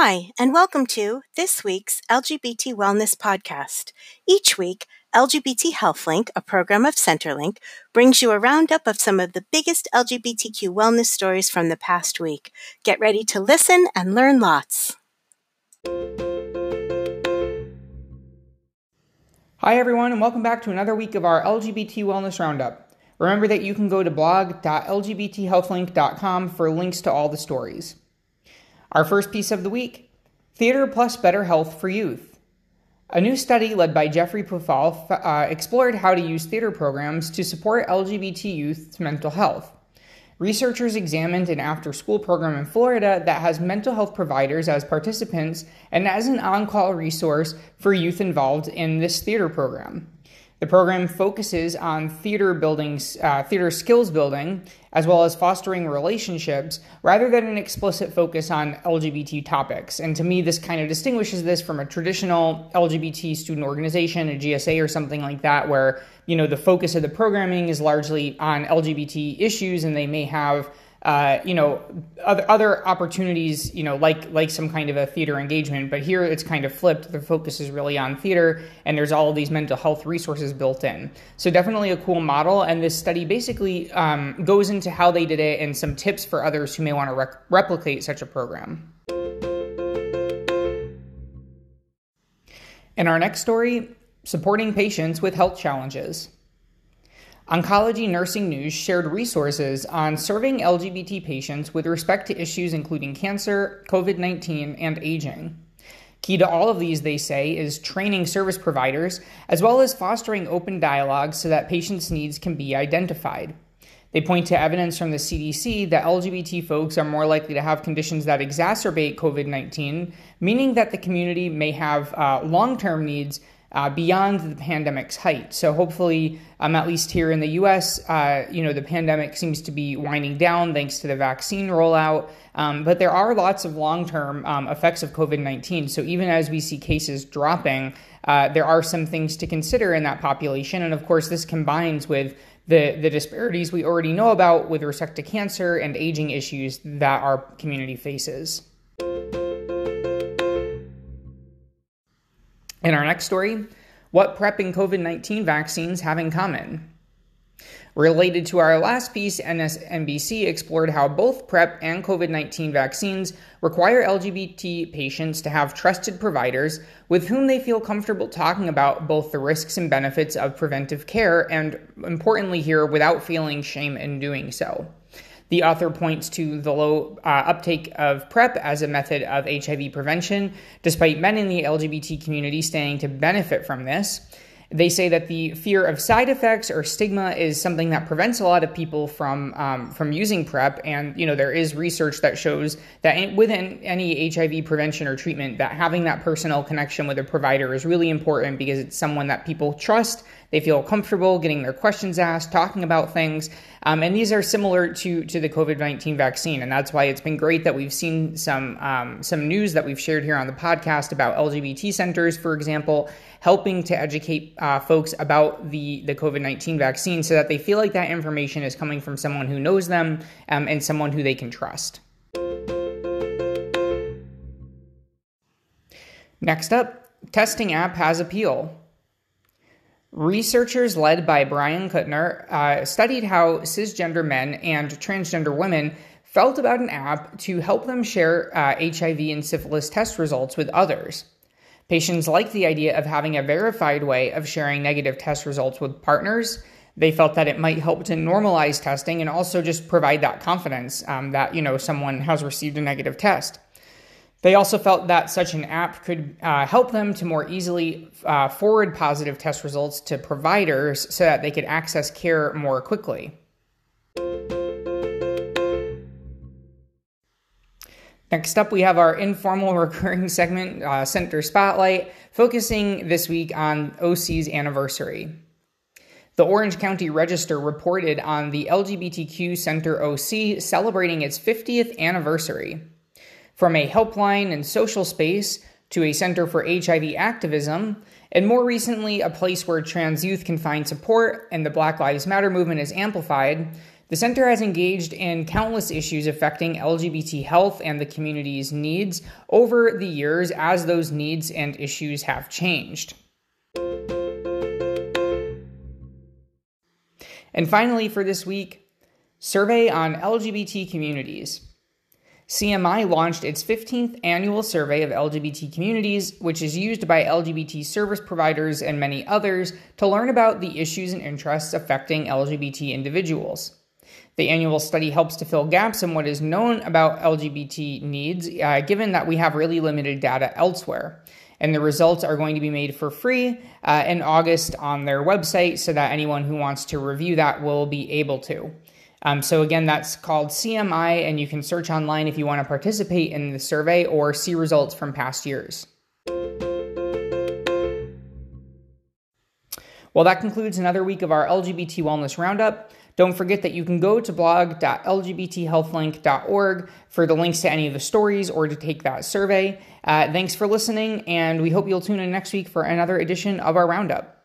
Hi, and welcome to this week's LGBT Wellness Podcast. Each week, LGBT HealthLink, a program of Centerlink, brings you a roundup of some of the biggest LGBTQ wellness stories from the past week. Get ready to listen and learn lots. Hi, everyone, and welcome back to another week of our LGBT Wellness Roundup. Remember that you can go to blog.lgbthealthlink.com for links to all the stories. Our first piece of the week Theater plus Better Health for Youth. A new study led by Jeffrey Pufall uh, explored how to use theater programs to support LGBT youth's mental health. Researchers examined an after school program in Florida that has mental health providers as participants and as an on call resource for youth involved in this theater program. The program focuses on theater buildings, uh, theater skills building, as well as fostering relationships, rather than an explicit focus on LGBT topics. And to me, this kind of distinguishes this from a traditional LGBT student organization, a GSA or something like that, where you know the focus of the programming is largely on LGBT issues, and they may have uh, you know other other opportunities you know like like some kind of a theater engagement. But here it's kind of flipped. The focus is really on theater and there's all these mental health resources built in. So definitely a cool model. And this study basically um, goes into how they did it and some tips for others who may want to rec- replicate such a program. In our next story supporting patients with health challenges Oncology Nursing News shared resources on serving LGBT patients with respect to issues including cancer, COVID 19, and aging. Key to all of these, they say, is training service providers as well as fostering open dialogue so that patients' needs can be identified. They point to evidence from the CDC that LGBT folks are more likely to have conditions that exacerbate COVID 19, meaning that the community may have uh, long term needs uh, beyond the pandemic's height. So hopefully, um, at least here in the U.S., uh, you know, the pandemic seems to be winding down thanks to the vaccine rollout. Um, but there are lots of long-term um, effects of COVID-19. So even as we see cases dropping, uh, there are some things to consider in that population. And of course, this combines with the, the disparities we already know about with respect to cancer and aging issues that our community faces. In our next story, what PrEP and COVID 19 vaccines have in common. Related to our last piece, MSNBC explored how both PrEP and COVID 19 vaccines require LGBT patients to have trusted providers with whom they feel comfortable talking about both the risks and benefits of preventive care, and importantly, here, without feeling shame in doing so. The author points to the low uh, uptake of PrEP as a method of HIV prevention, despite men in the LGBT community standing to benefit from this. They say that the fear of side effects or stigma is something that prevents a lot of people from um, from using PrEP, and you know there is research that shows that within any HIV prevention or treatment, that having that personal connection with a provider is really important because it's someone that people trust they feel comfortable getting their questions asked, talking about things. Um, and these are similar to, to the COVID 19 vaccine. And that's why it's been great that we've seen some, um, some news that we've shared here on the podcast about LGBT centers, for example, helping to educate uh, folks about the, the COVID 19 vaccine so that they feel like that information is coming from someone who knows them um, and someone who they can trust. Next up, testing app has appeal. Researchers led by Bryan Kutner uh, studied how cisgender men and transgender women felt about an app to help them share uh, HIV and syphilis test results with others. Patients liked the idea of having a verified way of sharing negative test results with partners. They felt that it might help to normalize testing and also just provide that confidence um, that you know someone has received a negative test. They also felt that such an app could uh, help them to more easily uh, forward positive test results to providers so that they could access care more quickly. Next up, we have our informal recurring segment, uh, Center Spotlight, focusing this week on OC's anniversary. The Orange County Register reported on the LGBTQ Center OC celebrating its 50th anniversary. From a helpline and social space to a center for HIV activism, and more recently, a place where trans youth can find support and the Black Lives Matter movement is amplified, The center has engaged in countless issues affecting LGBT health and the community's needs over the years as those needs and issues have changed. And finally, for this week, survey on LGBT communities. CMI launched its 15th annual survey of LGBT communities, which is used by LGBT service providers and many others to learn about the issues and interests affecting LGBT individuals. The annual study helps to fill gaps in what is known about LGBT needs, uh, given that we have really limited data elsewhere. And the results are going to be made for free uh, in August on their website so that anyone who wants to review that will be able to. Um, so, again, that's called CMI, and you can search online if you want to participate in the survey or see results from past years. Well, that concludes another week of our LGBT Wellness Roundup. Don't forget that you can go to blog.lgbthealthlink.org for the links to any of the stories or to take that survey. Uh, thanks for listening, and we hope you'll tune in next week for another edition of our Roundup.